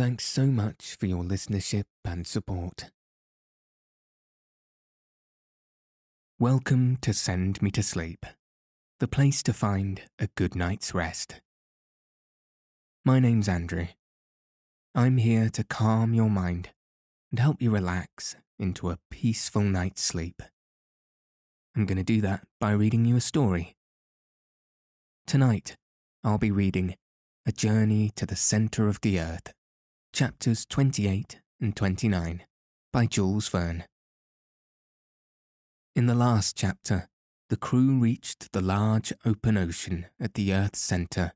Thanks so much for your listenership and support. Welcome to Send Me to Sleep, the place to find a good night's rest. My name's Andrew. I'm here to calm your mind and help you relax into a peaceful night's sleep. I'm going to do that by reading you a story. Tonight, I'll be reading A Journey to the Centre of the Earth chapters 28 and 29 by Jules Verne. In the last chapter, the crew reached the large open ocean at the Earth's centre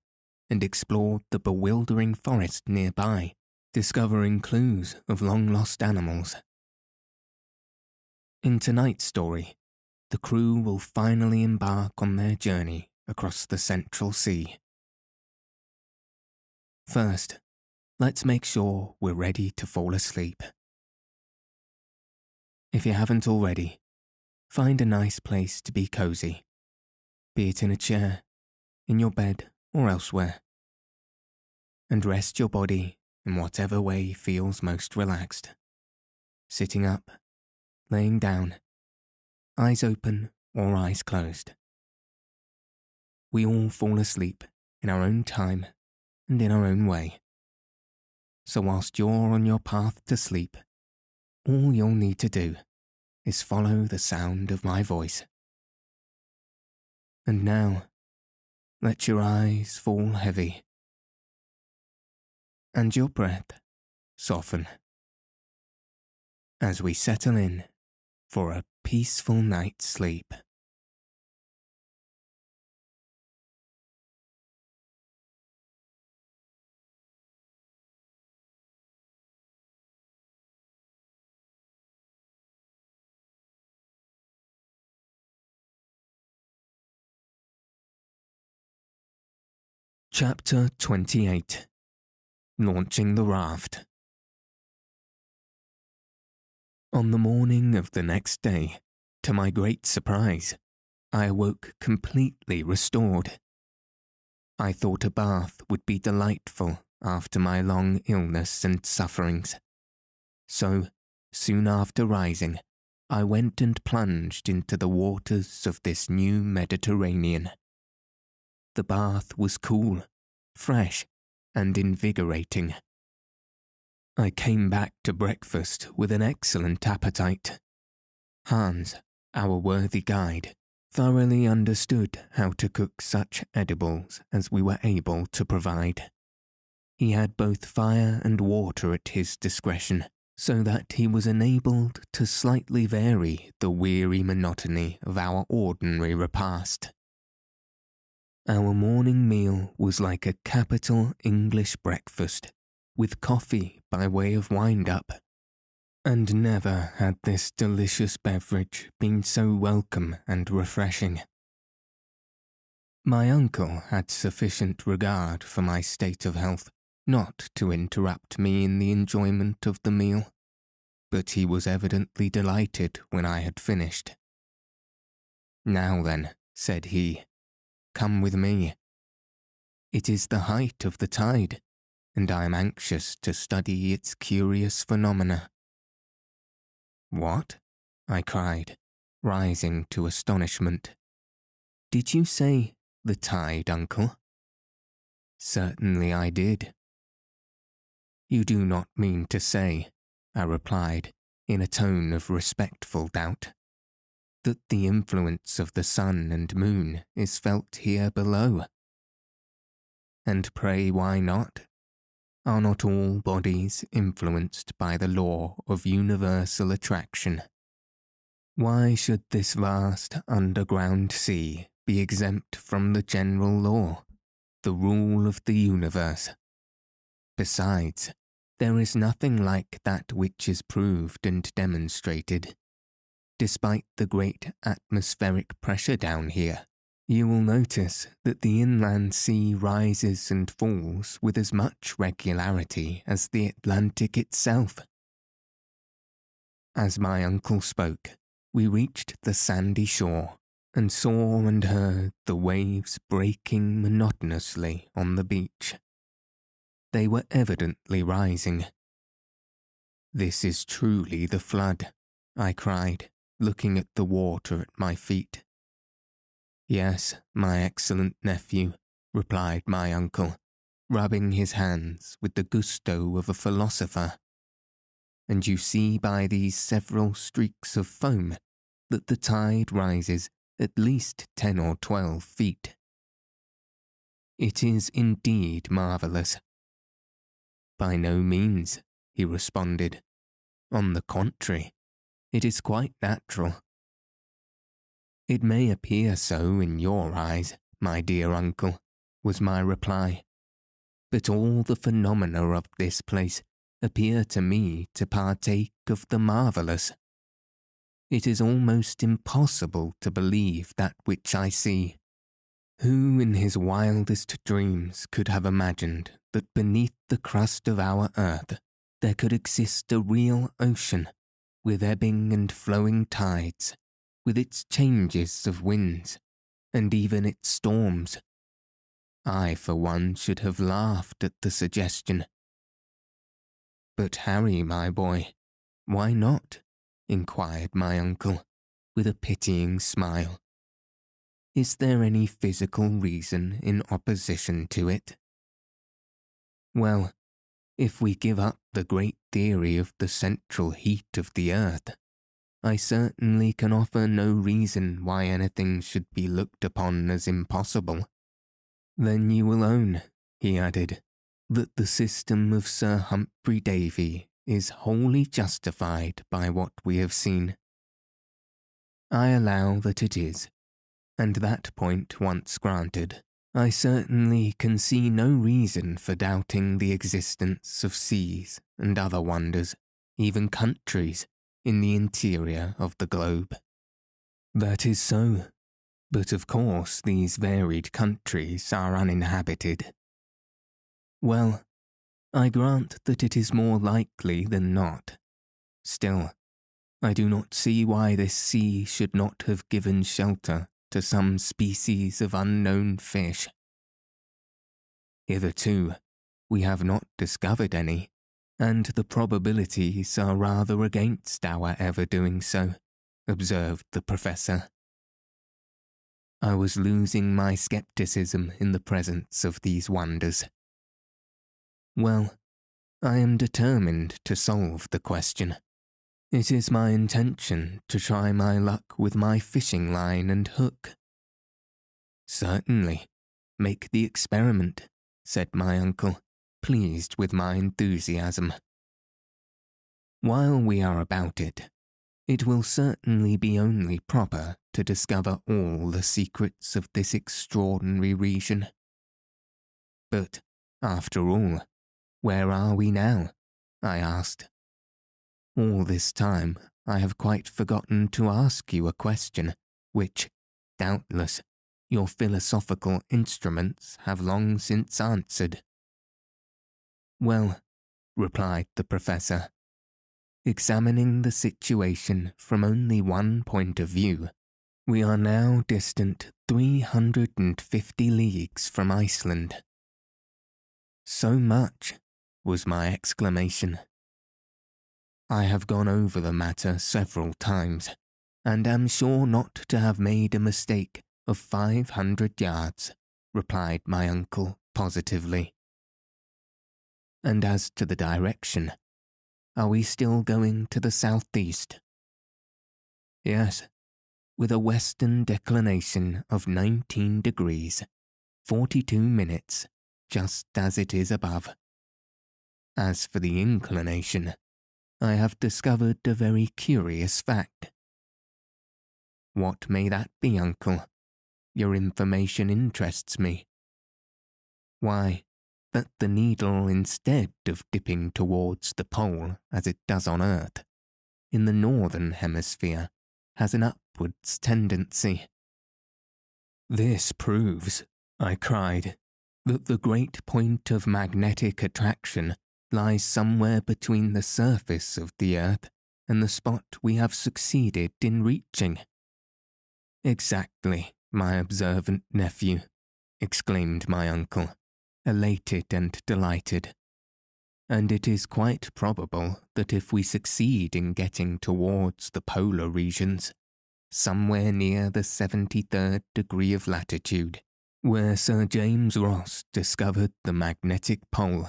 and explored the bewildering forest nearby, discovering clues of long lost animals. In tonight's story, the crew will finally embark on their journey across the Central Sea. First, let's make sure we're ready to fall asleep. If you haven't already, find a nice place to be cozy, be it in a chair, in your bed, or elsewhere. And rest your body in whatever way feels most relaxed. Sitting up, laying down, eyes open or eyes closed. We all fall asleep in our own time and in our own way. So, whilst you're on your path to sleep, all you'll need to do is follow the sound of my voice. And now, let your eyes fall heavy and your breath soften as we settle in for a peaceful night's sleep. Chapter 28 Launching the Raft On the morning of the next day, to my great surprise, I awoke completely restored. I thought a bath would be delightful after my long illness and sufferings. So, soon after rising, I went and plunged into the waters of this new Mediterranean. The bath was cool, fresh, and invigorating. I came back to breakfast with an excellent appetite. Hans, our worthy guide, thoroughly understood how to cook such edibles as we were able to provide. He had both fire and water at his discretion, so that he was enabled to slightly vary the weary monotony of our ordinary repast. Our morning meal was like a capital English breakfast, with coffee by way of wind up. And never had this delicious beverage been so welcome and refreshing. My uncle had sufficient regard for my state of health not to interrupt me in the enjoyment of the meal, but he was evidently delighted when I had finished. Now then, said he, Come with me. It is the height of the tide, and I am anxious to study its curious phenomena. What? I cried, rising to astonishment. Did you say the tide, uncle? Certainly I did. You do not mean to say, I replied, in a tone of respectful doubt, that the influence of the sun and moon is felt here below. And pray why not? Are not all bodies influenced by the law of universal attraction? Why should this vast underground sea be exempt from the general law, the rule of the universe? Besides, There is nothing like that which is proved and demonstrated. Despite the great atmospheric pressure down here, you will notice that the inland sea rises and falls with as much regularity as the Atlantic itself. As my uncle spoke, we reached the sandy shore and saw and heard the waves breaking monotonously on the beach. They were evidently rising. This is truly the flood, I cried, looking at the water at my feet. Yes, my excellent nephew, replied my uncle, rubbing his hands with the gusto of a philosopher. And you see by these several streaks of foam that the tide rises at least ten or twelve feet. It is indeed marvellous. By no means, he responded. On the contrary, it is quite natural. It may appear so in your eyes, my dear uncle, was my reply, but all the phenomena of this place appear to me to partake of the marvellous. It is almost impossible to believe that which I see. Who in his wildest dreams could have imagined that beneath the crust of our earth there could exist a real ocean, with ebbing and flowing tides, with its changes of winds, and even its storms? I, for one, should have laughed at the suggestion. But Harry, my boy, why not? inquired my uncle, with a pitying smile. Is there any physical reason in opposition to it? Well, if we give up the great theory of the central heat of the earth, I certainly can offer no reason why anything should be looked upon as impossible. Then you will own, he added, that the system of Sir Humphry Davy is wholly justified by what we have seen. I allow that it is, and that point once granted, I certainly can see no reason for doubting the existence of seas and other wonders, even countries, in the interior of the globe. That is so, but of course these varied countries are uninhabited. Well, I grant that it is more likely than not. Still, I do not see why this sea should not have given shelter to some species of unknown fish. Hitherto, we have not discovered any, and the probabilities are rather against our ever doing so, observed the Professor. I was losing my scepticism in the presence of these wonders. Well, I am determined to solve the question. It is my intention to try my luck with my fishing line and hook. Certainly, make the experiment, said my uncle, pleased with my enthusiasm. While we are about it, it will certainly be only proper to discover all the secrets of this extraordinary region. But, after all, where are we now? I asked. All this time I have quite forgotten to ask you a question, which, doubtless, your philosophical instruments have long since answered. Well, replied the Professor, examining the situation from only one point of view, we are now distant 350 leagues from Iceland. So much, was my exclamation. I have gone over the matter several times, and am sure not to have made a mistake of five hundred yards, replied my uncle positively. And as to the direction, are we still going to the southeast? Yes, with a western declination of nineteen degrees, forty-two minutes, just as it is above. As for the inclination, I have discovered a very curious fact. What may that be, uncle? Your information interests me. Why, that the needle, instead of dipping towards the pole as it does on Earth, in the northern hemisphere, has an upwards tendency. This proves, I cried, that the great point of magnetic attraction lies somewhere between the surface of the earth and the spot we have succeeded in reaching. Exactly, my observant nephew, exclaimed my uncle, elated and delighted. And it is quite probable that if we succeed in getting towards the polar regions, somewhere near the 73rd degree of latitude, where Sir James Ross discovered the magnetic pole,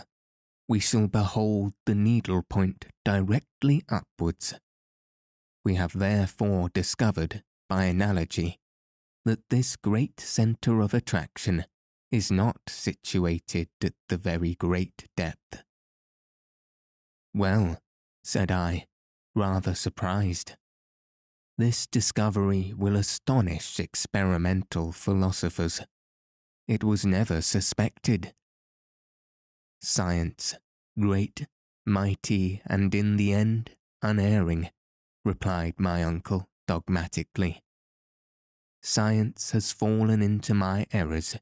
we shall behold the needle point directly upwards. We have therefore discovered, by analogy, that this great centre of attraction is not situated at the very great depth. Well, said I, rather surprised. This discovery will astonish experimental philosophers. It was never suspected. Science, great, mighty, and in the end unerring, replied my uncle dogmatically. Science has fallen into my errors,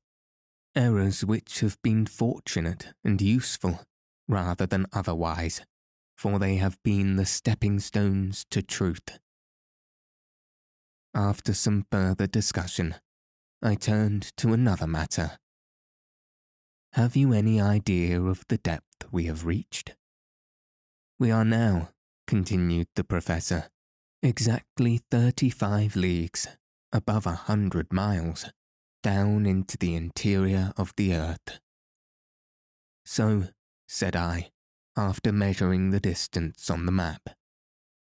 errors which have been fortunate and useful rather than otherwise, for they have been the stepping stones to truth. After some further discussion, I turned to another matter. Have you any idea of the depth we have reached? We are now, continued the Professor, exactly thirty five leagues, above a hundred miles, down into the interior of the earth. So, said I, after measuring the distance on the map,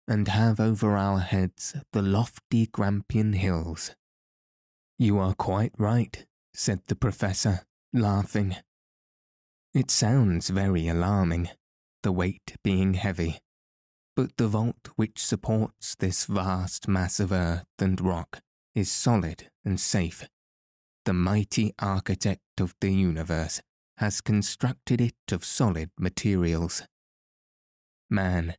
and have over our heads the lofty Grampian Hills. You are quite right, said the Professor, laughing. It sounds very alarming, the weight being heavy, but the vault which supports this vast mass of earth and rock is solid and safe. The mighty architect of the universe has constructed it of solid materials. Man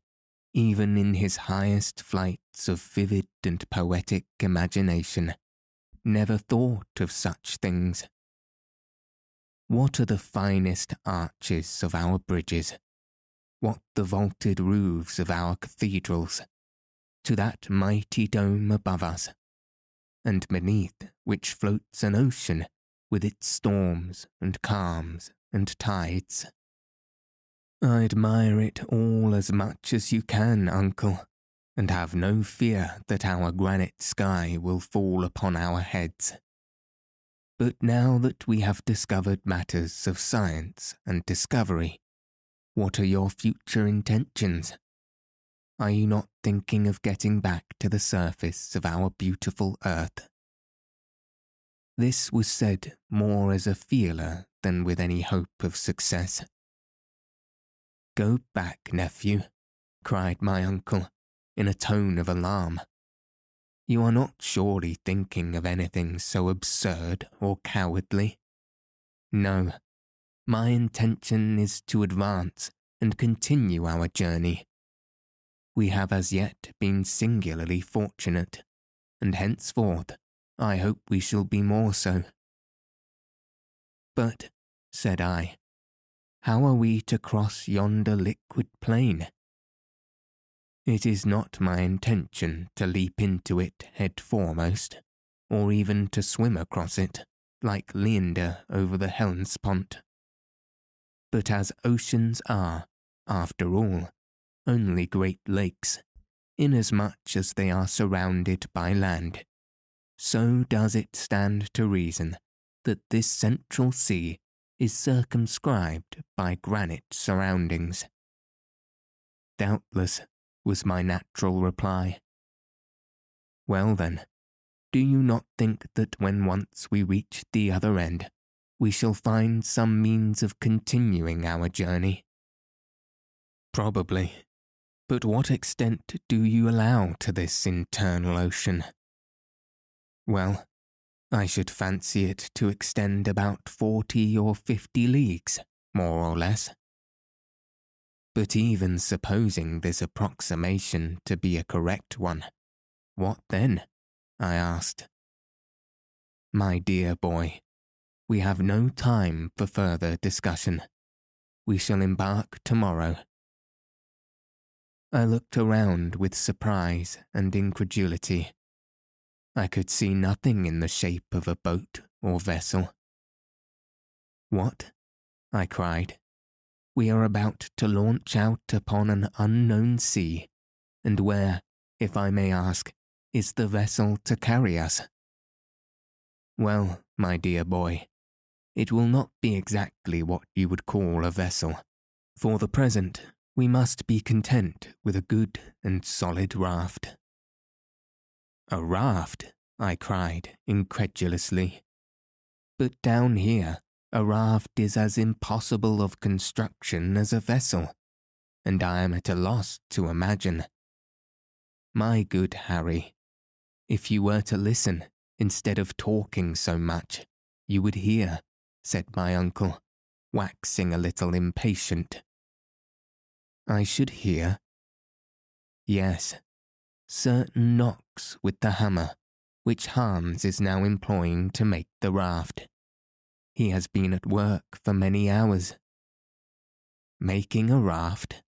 even in his highest flights of vivid and poetic imagination, never thought of such things. What are the finest arches of our bridges? What the vaulted roofs of our cathedrals? To that mighty dome above us, and beneath which floats an ocean with its storms and calms and tides. I admire it all as much as you can, uncle, and have no fear that our granite sky will fall upon our heads. But now that we have discovered matters of science and discovery, what are your future intentions? Are you not thinking of getting back to the surface of our beautiful earth? This was said more as a feeler than with any hope of success. Go back, nephew, cried my uncle, in a tone of alarm. You are not surely thinking of anything so absurd or cowardly? No, my intention is to advance and continue our journey. We have as yet been singularly fortunate, and henceforth I hope we shall be more so. But, said I, how are we to cross yonder liquid plain? It is not my intention to leap into it head foremost, or even to swim across it, like Leander over the Hellespont. But as oceans are, after all, only great lakes, inasmuch as they are surrounded by land, so does it stand to reason that this central sea is circumscribed by granite surroundings. Doubtless, was my natural reply. Well then, do you not think that when once we reach the other end, we shall find some means of continuing our journey? Probably. But what extent do you allow to this internal ocean? Well, I should fancy it to extend about forty or fifty leagues, more or less. But even supposing this approximation to be a correct one, what then? I asked. My dear boy, we have no time for further discussion. We shall embark tomorrow. I looked around with surprise and incredulity. I could see nothing in the shape of a boat or vessel. What? I cried. We are about to launch out upon an unknown sea, and where, if I may ask, is the vessel to carry us? Well, my dear boy, it will not be exactly what you would call a vessel. For the present, we must be content with a good and solid raft. A raft, I cried incredulously. But down here, a raft is as impossible of construction as a vessel, and I am at a loss to imagine. My good Harry, if you were to listen instead of talking so much, you would hear, said my uncle, waxing a little impatient. I should hear? Yes, certain knocks with the hammer, which Hans is now employing to make the raft. He has been at work for many hours. Making a raft?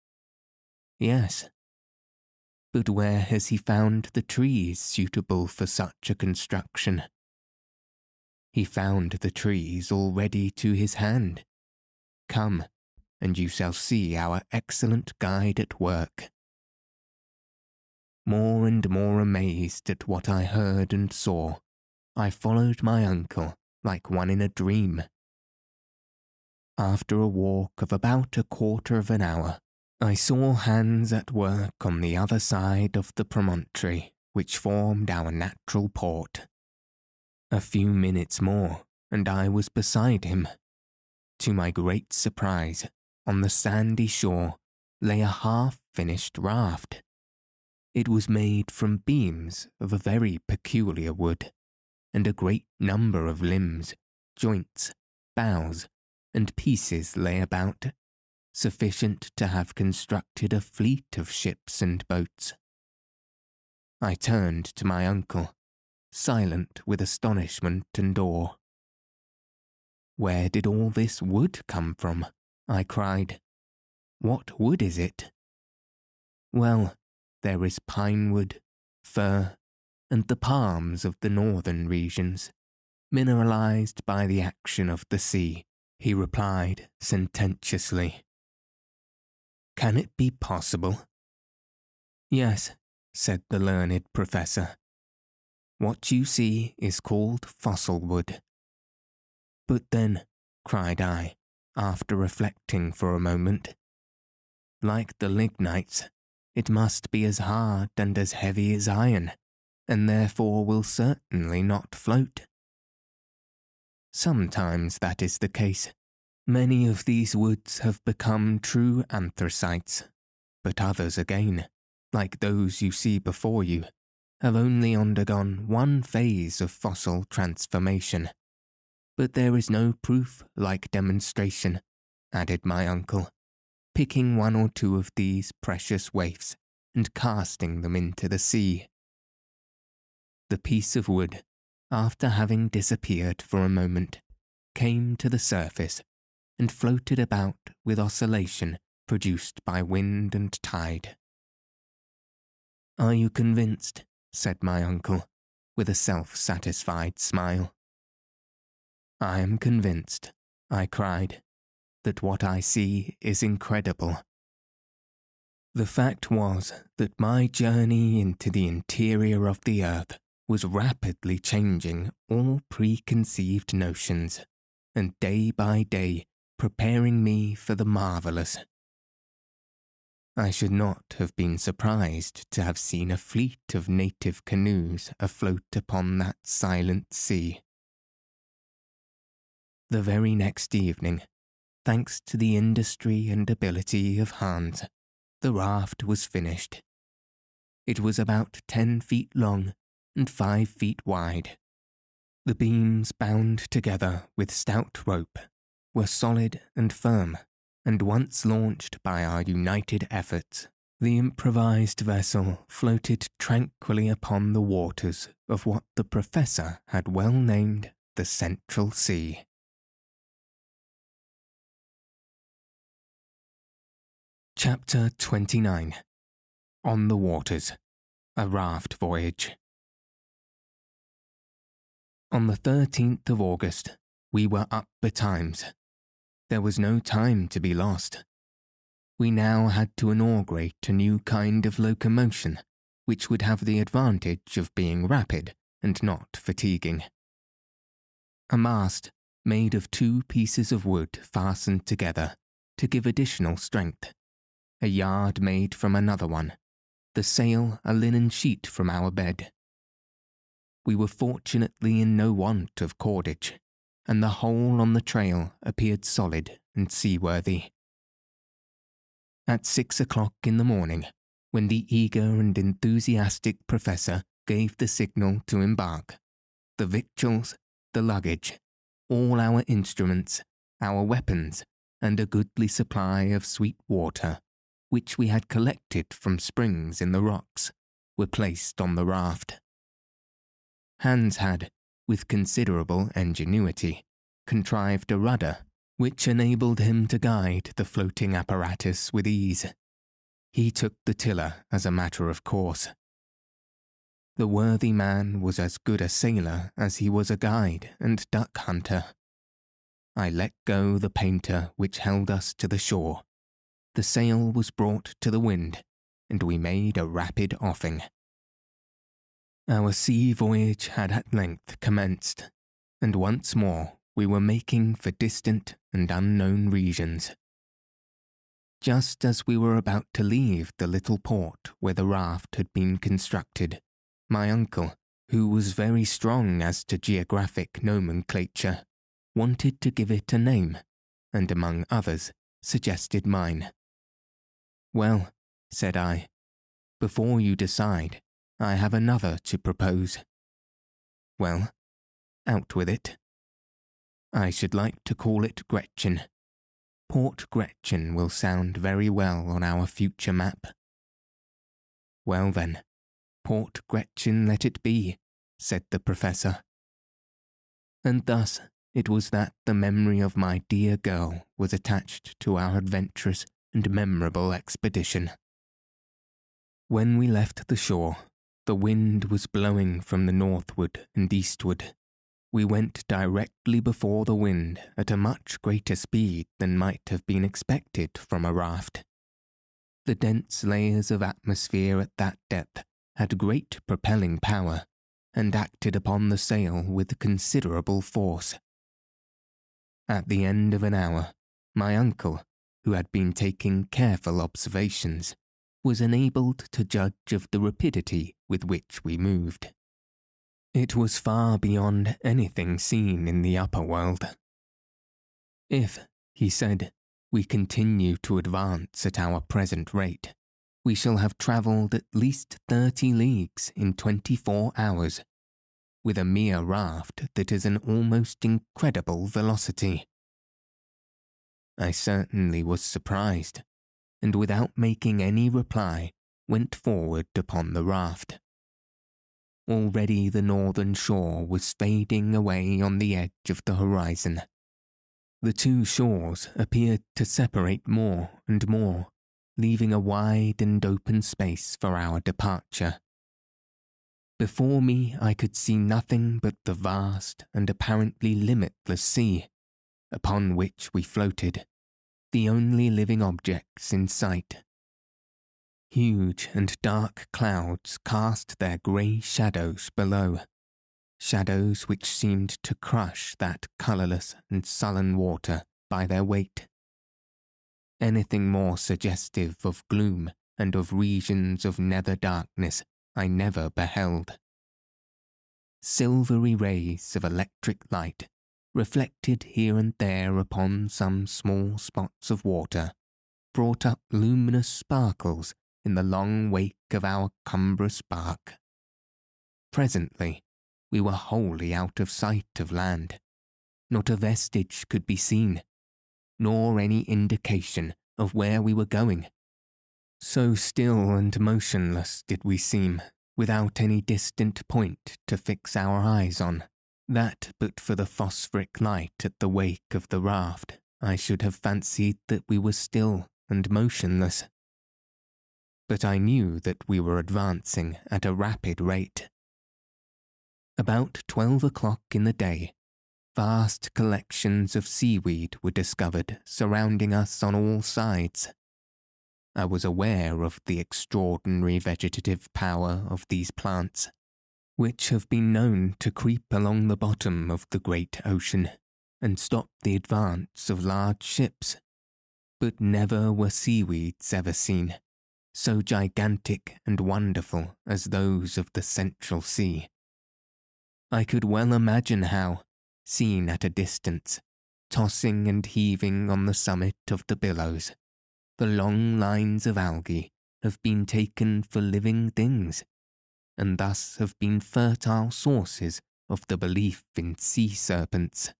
Yes. But where has he found the trees suitable for such a construction? He found the trees already to his hand. Come, and you shall see our excellent guide at work. More and more amazed at what I heard and saw, I followed my uncle like one in a dream. After a walk of about a quarter of an hour, I saw Hans at work on the other side of the promontory which formed our natural port. A few minutes more, and I was beside him. To my great surprise, on the sandy shore lay a half finished raft. It was made from beams of a very peculiar wood, and a great number of limbs, joints, boughs, and pieces lay about, sufficient to have constructed a fleet of ships and boats. I turned to my uncle, silent with astonishment and awe. Where did all this wood come from? I cried. What wood is it? Well, there is pine wood, fir, and the palms of the northern regions, mineralized by the action of the sea, he replied sententiously. Can it be possible? Yes, said the learned professor. What you see is called fossil wood. But then, cried I, after reflecting for a moment, like the lignites, it must be as hard and as heavy as iron, and therefore will certainly not float. Sometimes that is the case. Many of these woods have become true anthracites, but others again, like those you see before you, have only undergone one phase of fossil transformation. But there is no proof like demonstration, added my uncle, picking one or two of these precious waifs and casting them into the sea. The piece of wood, after having disappeared for a moment, came to the surface and floated about with oscillation produced by wind and tide. Are you convinced? said my uncle, with a self satisfied smile. I am convinced, I cried, that what I see is incredible. The fact was that my journey into the interior of the earth was rapidly changing all preconceived notions, and day by day preparing me for the marvellous. I should not have been surprised to have seen a fleet of native canoes afloat upon that silent sea. The very next evening, thanks to the industry and ability of Hans, the raft was finished. It was about ten feet long and five feet wide. The beams bound together with stout rope were solid and firm, and once launched by our united efforts, the improvised vessel floated tranquilly upon the waters of what the Professor had well named the Central Sea. Chapter 29 On the Waters A Raft Voyage On the 13th of August, we were up betimes. There was no time to be lost. We now had to inaugurate a new kind of locomotion, which would have the advantage of being rapid and not fatiguing. A mast made of two pieces of wood fastened together to give additional strength a yard made from another one, the sail a linen sheet from our bed. We were fortunately in no want of cordage, and the whole on the trail appeared solid and seaworthy. At six o'clock in the morning, when the eager and enthusiastic professor gave the signal to embark, the victuals, the luggage, all our instruments, our weapons, and a goodly supply of sweet water which we had collected from springs in the rocks, were placed on the raft. Hans had, with considerable ingenuity, contrived a rudder which enabled him to guide the floating apparatus with ease. He took the tiller as a matter of course. The worthy man was as good a sailor as he was a guide and duck hunter. I let go the painter which held us to the shore the sail was brought to the wind, and we made a rapid offing. Our sea voyage had at length commenced, and once more we were making for distant and unknown regions. Just as we were about to leave the little port where the raft had been constructed, my uncle, who was very strong as to geographic nomenclature, wanted to give it a name, and among others, suggested mine. Well, said I, before you decide, I have another to propose. Well, out with it. I should like to call it Gretchen. Port Gretchen will sound very well on our future map. Well then, Port Gretchen let it be, said the Professor. And thus it was that the memory of my dear girl was attached to our adventurous and memorable expedition. When we left the shore, the wind was blowing from the northward and eastward. We went directly before the wind at a much greater speed than might have been expected from a raft. The dense layers of atmosphere at that depth had great propelling power and acted upon the sail with considerable force. At the end of an hour, my uncle, who had been taking careful observations, was enabled to judge of the rapidity with which we moved. It was far beyond anything seen in the upper world. If, he said, we continue to advance at our present rate, we shall have travelled at least thirty leagues in twenty-four hours, with a mere raft that is an almost incredible velocity. I certainly was surprised, and without making any reply, went forward upon the raft. Already the northern shore was fading away on the edge of the horizon. The two shores appeared to separate more and more, leaving a wide and open space for our departure. Before me I could see nothing but the vast and apparently limitless sea, upon which we floated, the only living objects in sight. Huge and dark clouds cast their grey shadows below, shadows which seemed to crush that colourless and sullen water by their weight. Anything more suggestive of gloom and of regions of nether darkness I never beheld. Silvery rays of electric light reflected here and there upon some small spots of water, brought up luminous sparkles in the long wake of our cumbrous bark. Presently, we were wholly out of sight of land. Not a vestige could be seen, nor any indication of where we were going. So still and motionless did we seem, without any distant point to fix our eyes on, that but for the phosphoric light at the wake of the raft, I should have fancied that we were still and motionless. But I knew that we were advancing at a rapid rate. About twelve o'clock in the day, vast collections of seaweed were discovered surrounding us on all sides. I was aware of the extraordinary vegetative power of these plants, which have been known to creep along the bottom of the great ocean and stop the advance of large ships. But never were seaweeds ever seen, so gigantic and wonderful as those of the Central Sea. I could well imagine how, seen at a distance, tossing and heaving on the summit of the billows, the long lines of algae have been taken for living things, and thus have been fertile sources of the belief in sea serpents.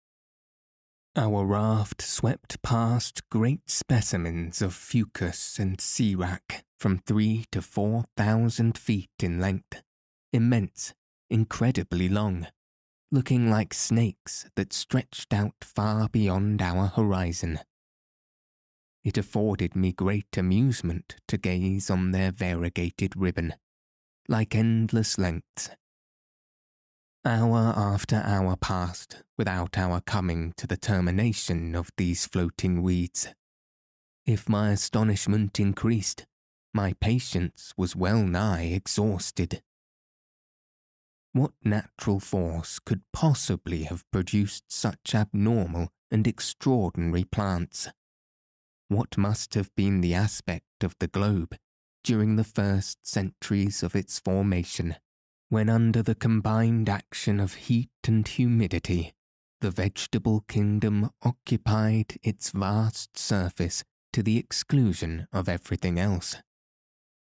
Our raft swept past great specimens of fucus and sea wrack from three to four thousand feet in length, immense, incredibly long, looking like snakes that stretched out far beyond our horizon. It afforded me great amusement to gaze on their variegated ribbon, like endless lengths, Hour after hour passed without our coming to the termination of these floating weeds. If my astonishment increased, my patience was well nigh exhausted. What natural force could possibly have produced such abnormal and extraordinary plants? What must have been the aspect of the globe during the first centuries of its formation? when under the combined action of heat and humidity, the vegetable kingdom occupied its vast surface to the exclusion of everything else.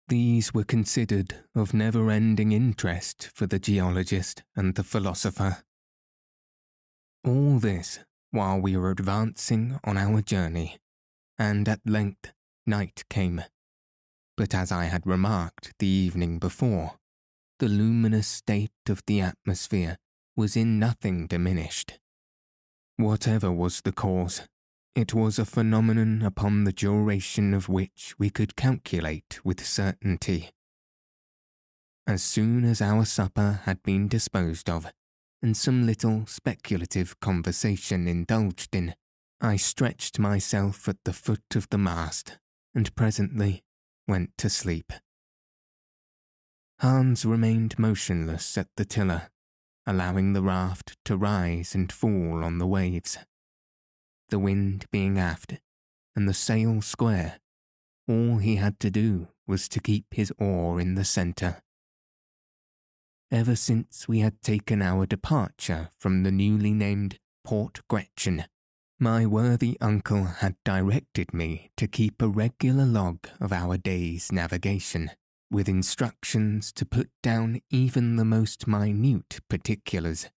These were considered of never ending interest for the geologist and the philosopher. All this while we were advancing on our journey, and at length night came. But as I had remarked the evening before, the luminous state of the atmosphere was in nothing diminished. Whatever was the cause, it was a phenomenon upon the duration of which we could calculate with certainty. As soon as our supper had been disposed of, and some little speculative conversation indulged in, I stretched myself at the foot of the mast, and presently went to sleep. Hans remained motionless at the tiller, allowing the raft to rise and fall on the waves. The wind being aft, and the sail square, all he had to do was to keep his oar in the centre. Ever since we had taken our departure from the newly named Port Gretchen, my worthy uncle had directed me to keep a regular log of our day's navigation with instructions to put down even the most minute particulars,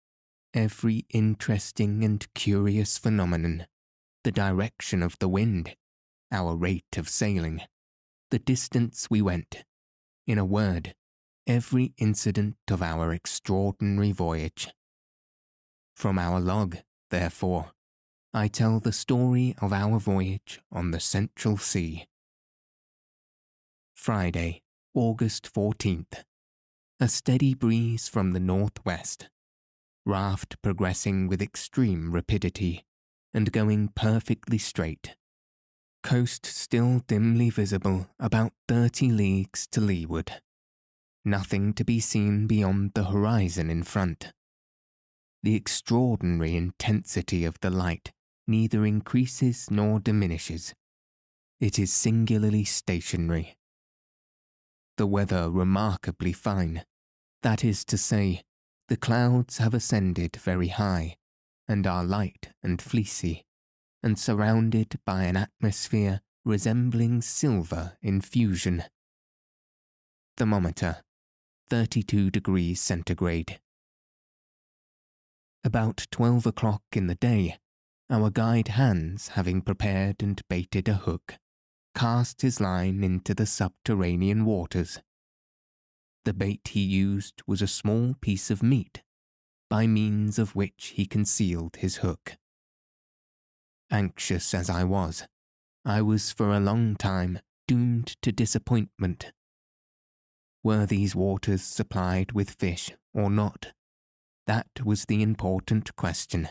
every interesting and curious phenomenon, the direction of the wind, our rate of sailing, the distance we went, in a word, every incident of our extraordinary voyage. From our log, therefore, I tell the story of our voyage on the Central Sea. Friday, August 14th. A steady breeze from the northwest. Raft progressing with extreme rapidity and going perfectly straight. Coast still dimly visible about 30 leagues to leeward. Nothing to be seen beyond the horizon in front. The extraordinary intensity of the light neither increases nor diminishes. It is singularly stationary the weather remarkably fine. That is to say, the clouds have ascended very high, and are light and fleecy, and surrounded by an atmosphere resembling silver in fusion. Thermometer 32 degrees centigrade. About twelve o'clock in the day, our guide Hans, having prepared and baited a hook, cast his line into the subterranean waters. The bait he used was a small piece of meat, by means of which he concealed his hook. Anxious as I was, I was for a long time doomed to disappointment. Were these waters supplied with fish or not? That was the important question.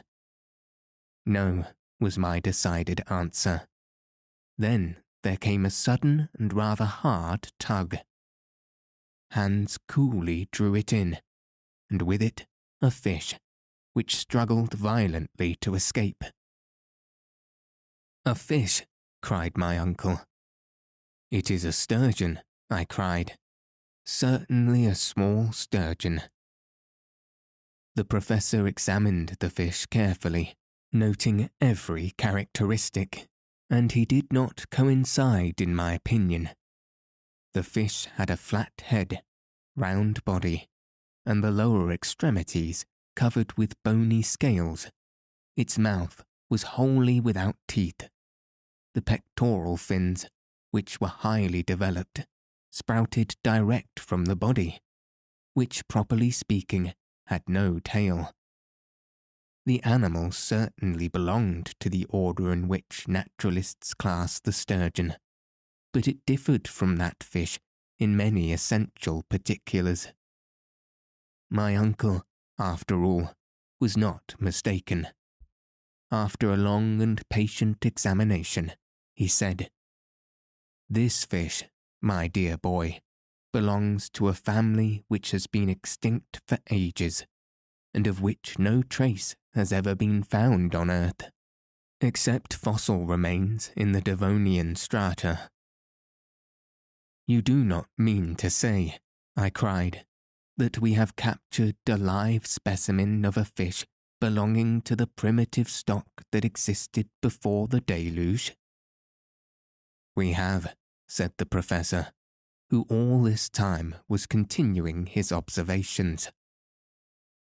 No, was my decided answer. Then there came a sudden and rather hard tug. Hans coolly drew it in, and with it a fish, which struggled violently to escape. A fish, cried my uncle. It is a sturgeon, I cried. Certainly a small sturgeon. The professor examined the fish carefully, noting every characteristic, and he did not coincide in my opinion. The fish had a flat head, round body, and the lower extremities covered with bony scales. Its mouth was wholly without teeth. The pectoral fins, which were highly developed, sprouted direct from the body, which, properly speaking, had no tail. The animal certainly belonged to the order in which naturalists class the sturgeon, but it differed from that fish in many essential particulars. My uncle, after all, was not mistaken. After a long and patient examination, he said, This fish, my dear boy, belongs to a family which has been extinct for ages, and of which no trace has ever been found on Earth, except fossil remains in the Devonian strata. You do not mean to say, I cried, that we have captured a live specimen of a fish belonging to the primitive stock that existed before the deluge? We have, said the professor, who all this time was continuing his observations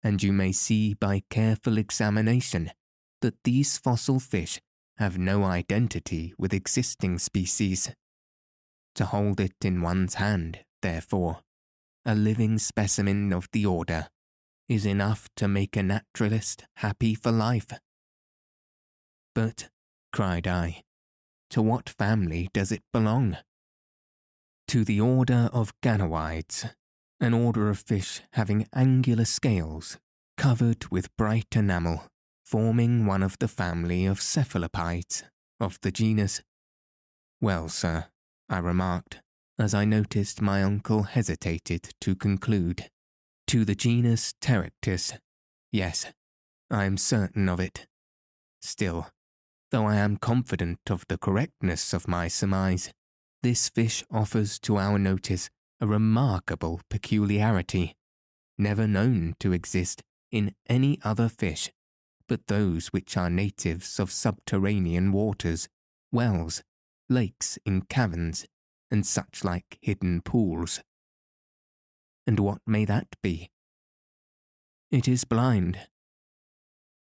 and you may see by careful examination that these fossil fish have no identity with existing species. To hold it in one's hand, therefore, a living specimen of the order, is enough to make a naturalist happy for life. But, cried I, to what family does it belong? To the order of ganoids, an order of fish having angular scales covered with bright enamel, forming one of the family of Cephalaspides of the genus. Well, sir, I remarked, as I noticed my uncle hesitated to conclude. To the genus Pterichthys. Yes, I am certain of it. Still, though I am confident of the correctness of my surmise, this fish offers to our notice a remarkable peculiarity, never known to exist in any other fish but those which are natives of subterranean waters, wells, lakes in caverns, and such like hidden pools. And what may that be? It is blind.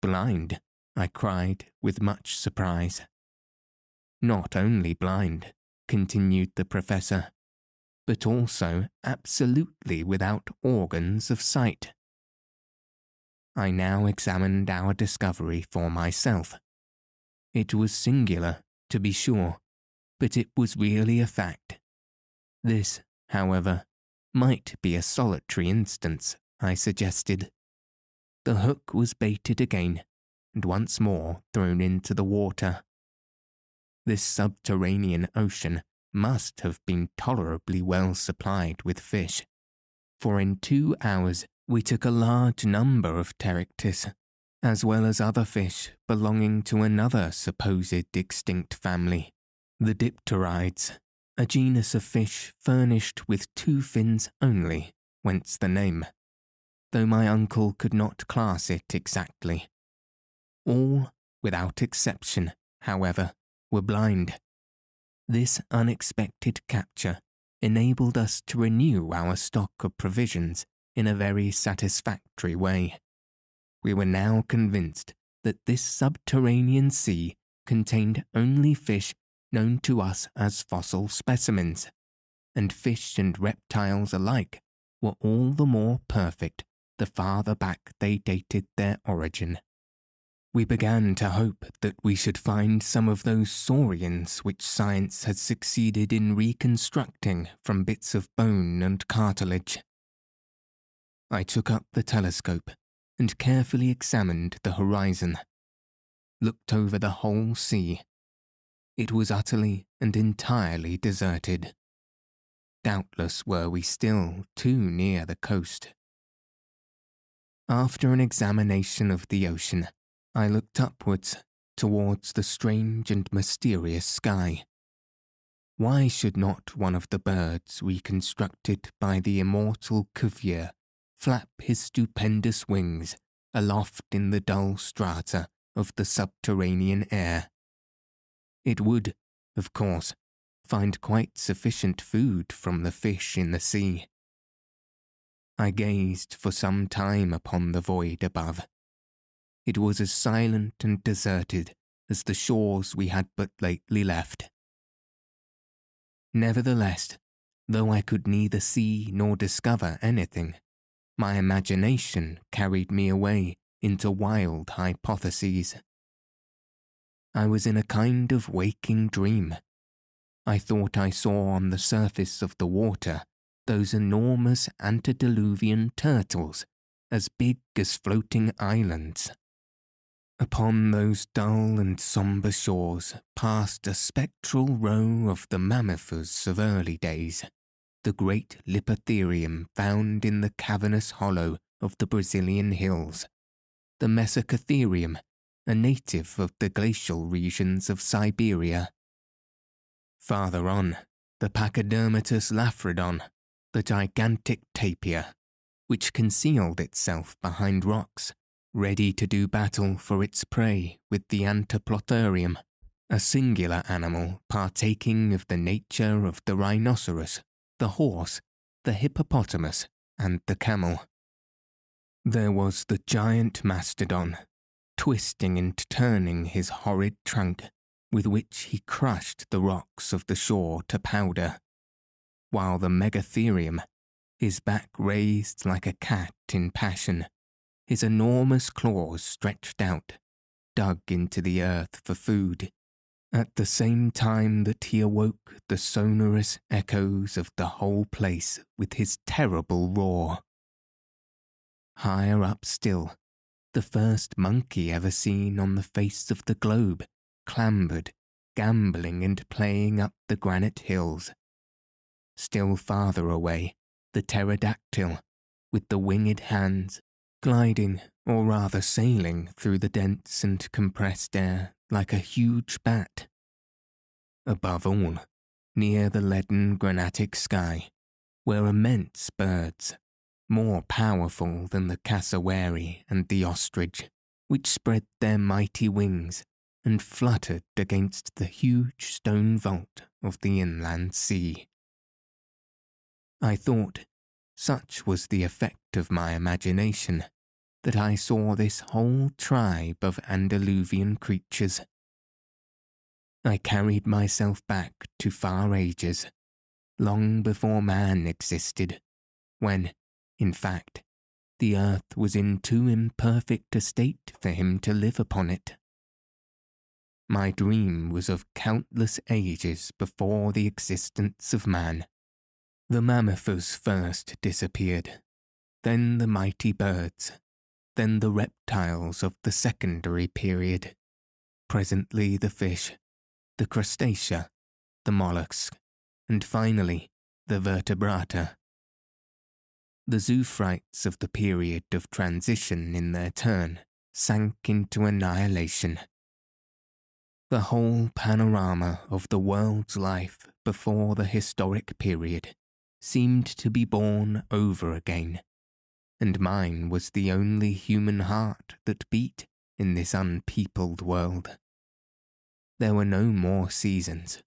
Blind, I cried with much surprise. Not only blind, continued the professor, but also absolutely without organs of sight. I now examined our discovery for myself. It was singular, to be sure, but it was really a fact. This, however, might be a solitary instance, I suggested. The hook was baited again, and once more thrown into the water. This subterranean ocean must have been tolerably well supplied with fish, for in two hours we took a large number of pterichthys, as well as other fish belonging to another supposed extinct family, the dipterides, a genus of fish furnished with two fins only, whence the name, though my uncle could not class it exactly. All, without exception, however, were blind, this unexpected capture enabled us to renew our stock of provisions in a very satisfactory way. We were now convinced that this subterranean sea contained only fish known to us as fossil specimens, and fish and reptiles alike were all the more perfect the farther back they dated their origin. We began to hope that we should find some of those saurians which science had succeeded in reconstructing from bits of bone and cartilage. I took up the telescope and carefully examined the horizon, looked over the whole sea. It was utterly and entirely deserted. Doubtless were we still too near the coast. After an examination of the ocean, I looked upwards towards the strange and mysterious sky. Why should not one of the birds reconstructed by the immortal Cuvier flap his stupendous wings aloft in the dull strata of the subterranean air? It would, of course, find quite sufficient food from the fish in the sea. I gazed for some time upon the void above it was as silent and deserted as the shores we had but lately left. Nevertheless, though I could neither see nor discover anything, my imagination carried me away into wild hypotheses. I was in a kind of waking dream. I thought I saw on the surface of the water those enormous antediluvian turtles, as big as floating islands. Upon those dull and sombre shores passed a spectral row of the mammifers of early days, the great leptotherium found in the cavernous hollow of the Brazilian hills, the Merycotherium, a native of the glacial regions of Siberia. Farther on, the Pachydermatous Lophiodon, the gigantic tapir, which concealed itself behind rocks ready to do battle for its prey with the Anoplotherium, a singular animal partaking of the nature of the rhinoceros, the horse, the hippopotamus, and the camel. There was the giant mastodon, twisting and turning his horrid trunk, with which he crushed the rocks of the shore to powder, while the megatherium, his back raised like a cat in passion, his enormous claws stretched out, dug into the earth for food, at the same time that he awoke the sonorous echoes of the whole place with his terrible roar. Higher up still, the first monkey ever seen on the face of the globe clambered, gambolling and playing up the granite hills. Still farther away, the pterodactyl, with the winged hands gliding, or rather sailing, through the dense and compressed air like a huge bat. Above all, near the leaden granitic sky, were immense birds, more powerful than the cassowary and the ostrich, which spread their mighty wings and fluttered against the huge stone vault of the inland sea. I thought such was the effect of my imagination, that I saw this whole tribe of antediluvian creatures. I carried myself back to far ages, long before man existed, when, in fact, the earth was in too imperfect a state for him to live upon it. My dream was of countless ages before the existence of man. The mammifers first disappeared, then the mighty birds, then the reptiles of the secondary period, presently the fish, the crustacea, the mollusks, and finally the vertebrata. The zoophytes of the period of transition in their turn sank into annihilation. The whole panorama of the world's life before the historic period seemed to be born over again, and mine was the only human heart that beat in this unpeopled world. There were no more seasons,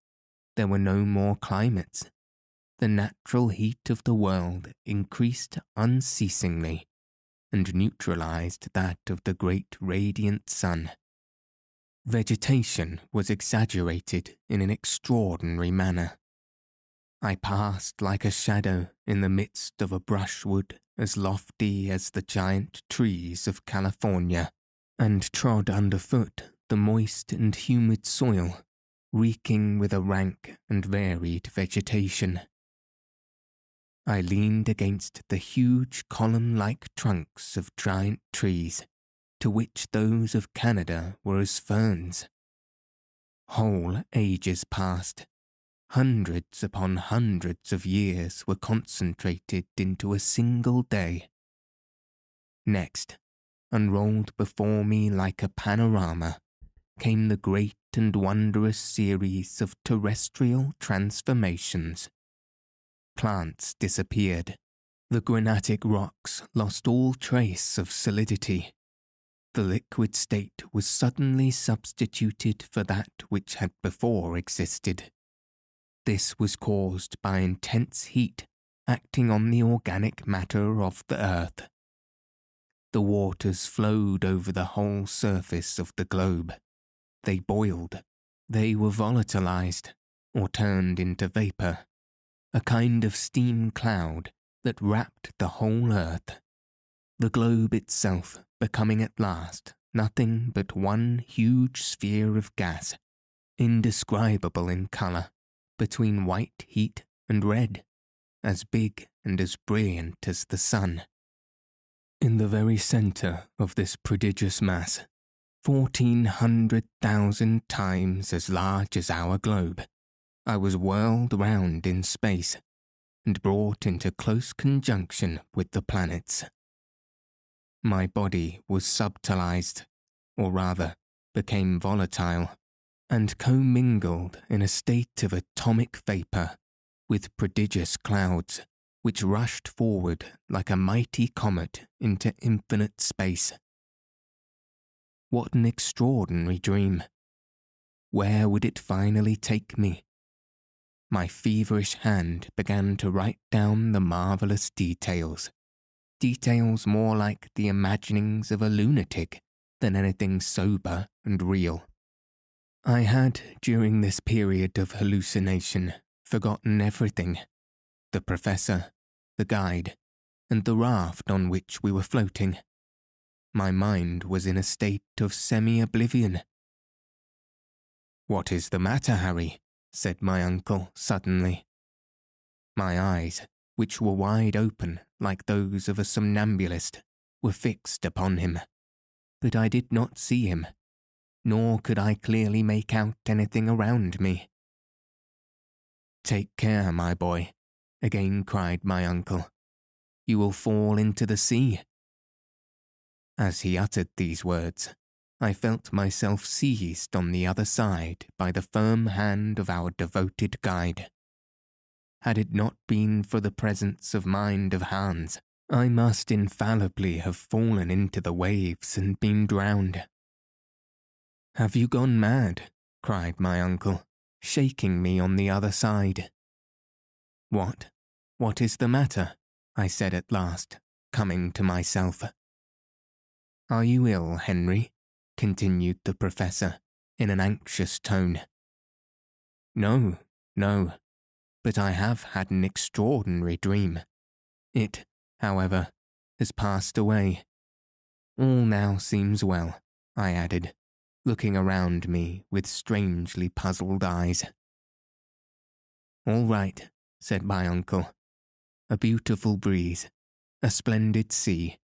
there were no more climates. The natural heat of the world increased unceasingly, and neutralized that of the great radiant sun. Vegetation was exaggerated in an extraordinary manner. I passed like a shadow in the midst of a brushwood as lofty as the giant trees of California, and trod underfoot the moist and humid soil, reeking with a rank and varied vegetation. I leaned against the huge column like trunks of giant trees, to which those of Canada were as ferns. Whole ages passed. Hundreds upon hundreds of years were concentrated into a single day. Next, unrolled before me like a panorama, came the great and wondrous series of terrestrial transformations plants disappeared. The granitic rocks lost all trace of solidity. The liquid state was suddenly substituted for that which had before existed. This was caused by intense heat acting on the organic matter of the earth. The waters flowed over the whole surface of the globe. They boiled. They were volatilized, or turned into vapour a kind of steam cloud that wrapped the whole earth, the globe itself becoming at last nothing but one huge sphere of gas, indescribable in colour, between white heat and red, as big and as brilliant as the sun. In the very centre of this prodigious mass, fourteen hundred thousand times as large as our globe, I was whirled round in space and brought into close conjunction with the planets. My body was subtilized, or rather, became volatile, and commingled in a state of atomic vapour with prodigious clouds which rushed forward like a mighty comet into infinite space. What an extraordinary dream! Where would it finally take me? my feverish hand began to write down the marvellous details. Details more like the imaginings of a lunatic than anything sober and real. I had, during this period of hallucination, forgotten everything the professor, the guide, and the raft on which we were floating. My mind was in a state of semi oblivion. What is the matter, Harry? said my uncle suddenly. My eyes, which were wide open like those of a somnambulist, were fixed upon him. But I did not see him, nor could I clearly make out anything around me. Take care, my boy, again cried my uncle. You will fall into the sea. As he uttered these words, I felt myself seized on the other side by the firm hand of our devoted guide. Had it not been for the presence of mind of Hans, I must infallibly have fallen into the waves and been drowned. Have you gone mad? cried my uncle, shaking me on the other side. What? What is the matter? I said at last, coming to myself. Are you ill, Henry? continued the Professor in an anxious tone. No, no, but I have had an extraordinary dream. It, however, has passed away. All now seems well, I added, looking around me with strangely puzzled eyes. All right, said my uncle. A beautiful breeze, a splendid sea.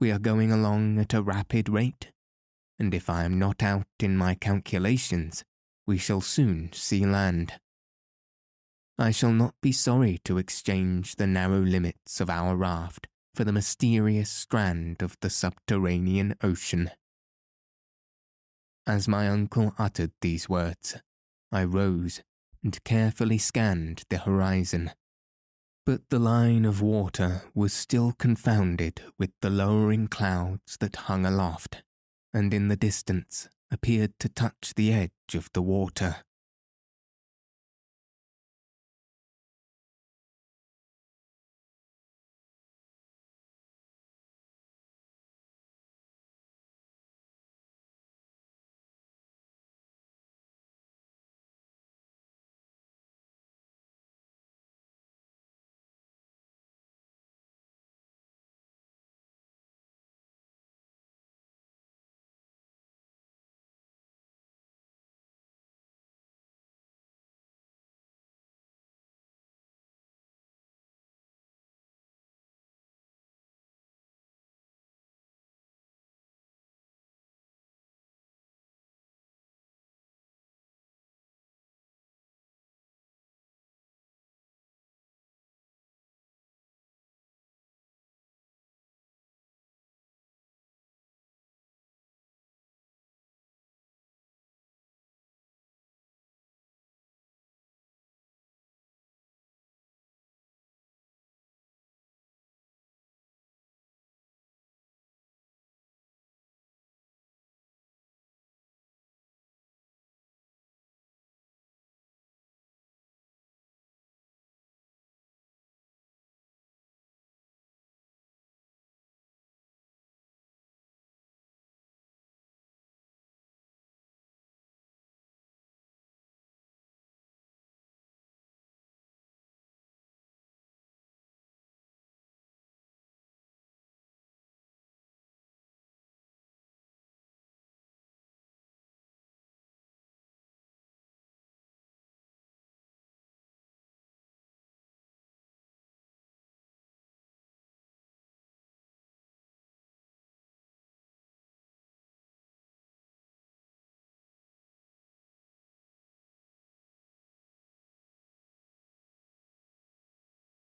We are going along at a rapid rate and if I am not out in my calculations, we shall soon see land. I shall not be sorry to exchange the narrow limits of our raft for the mysterious strand of the subterranean ocean. As my uncle uttered these words, I rose and carefully scanned the horizon. But the line of water was still confounded with the lowering clouds that hung aloft and in the distance appeared to touch the edge of the water.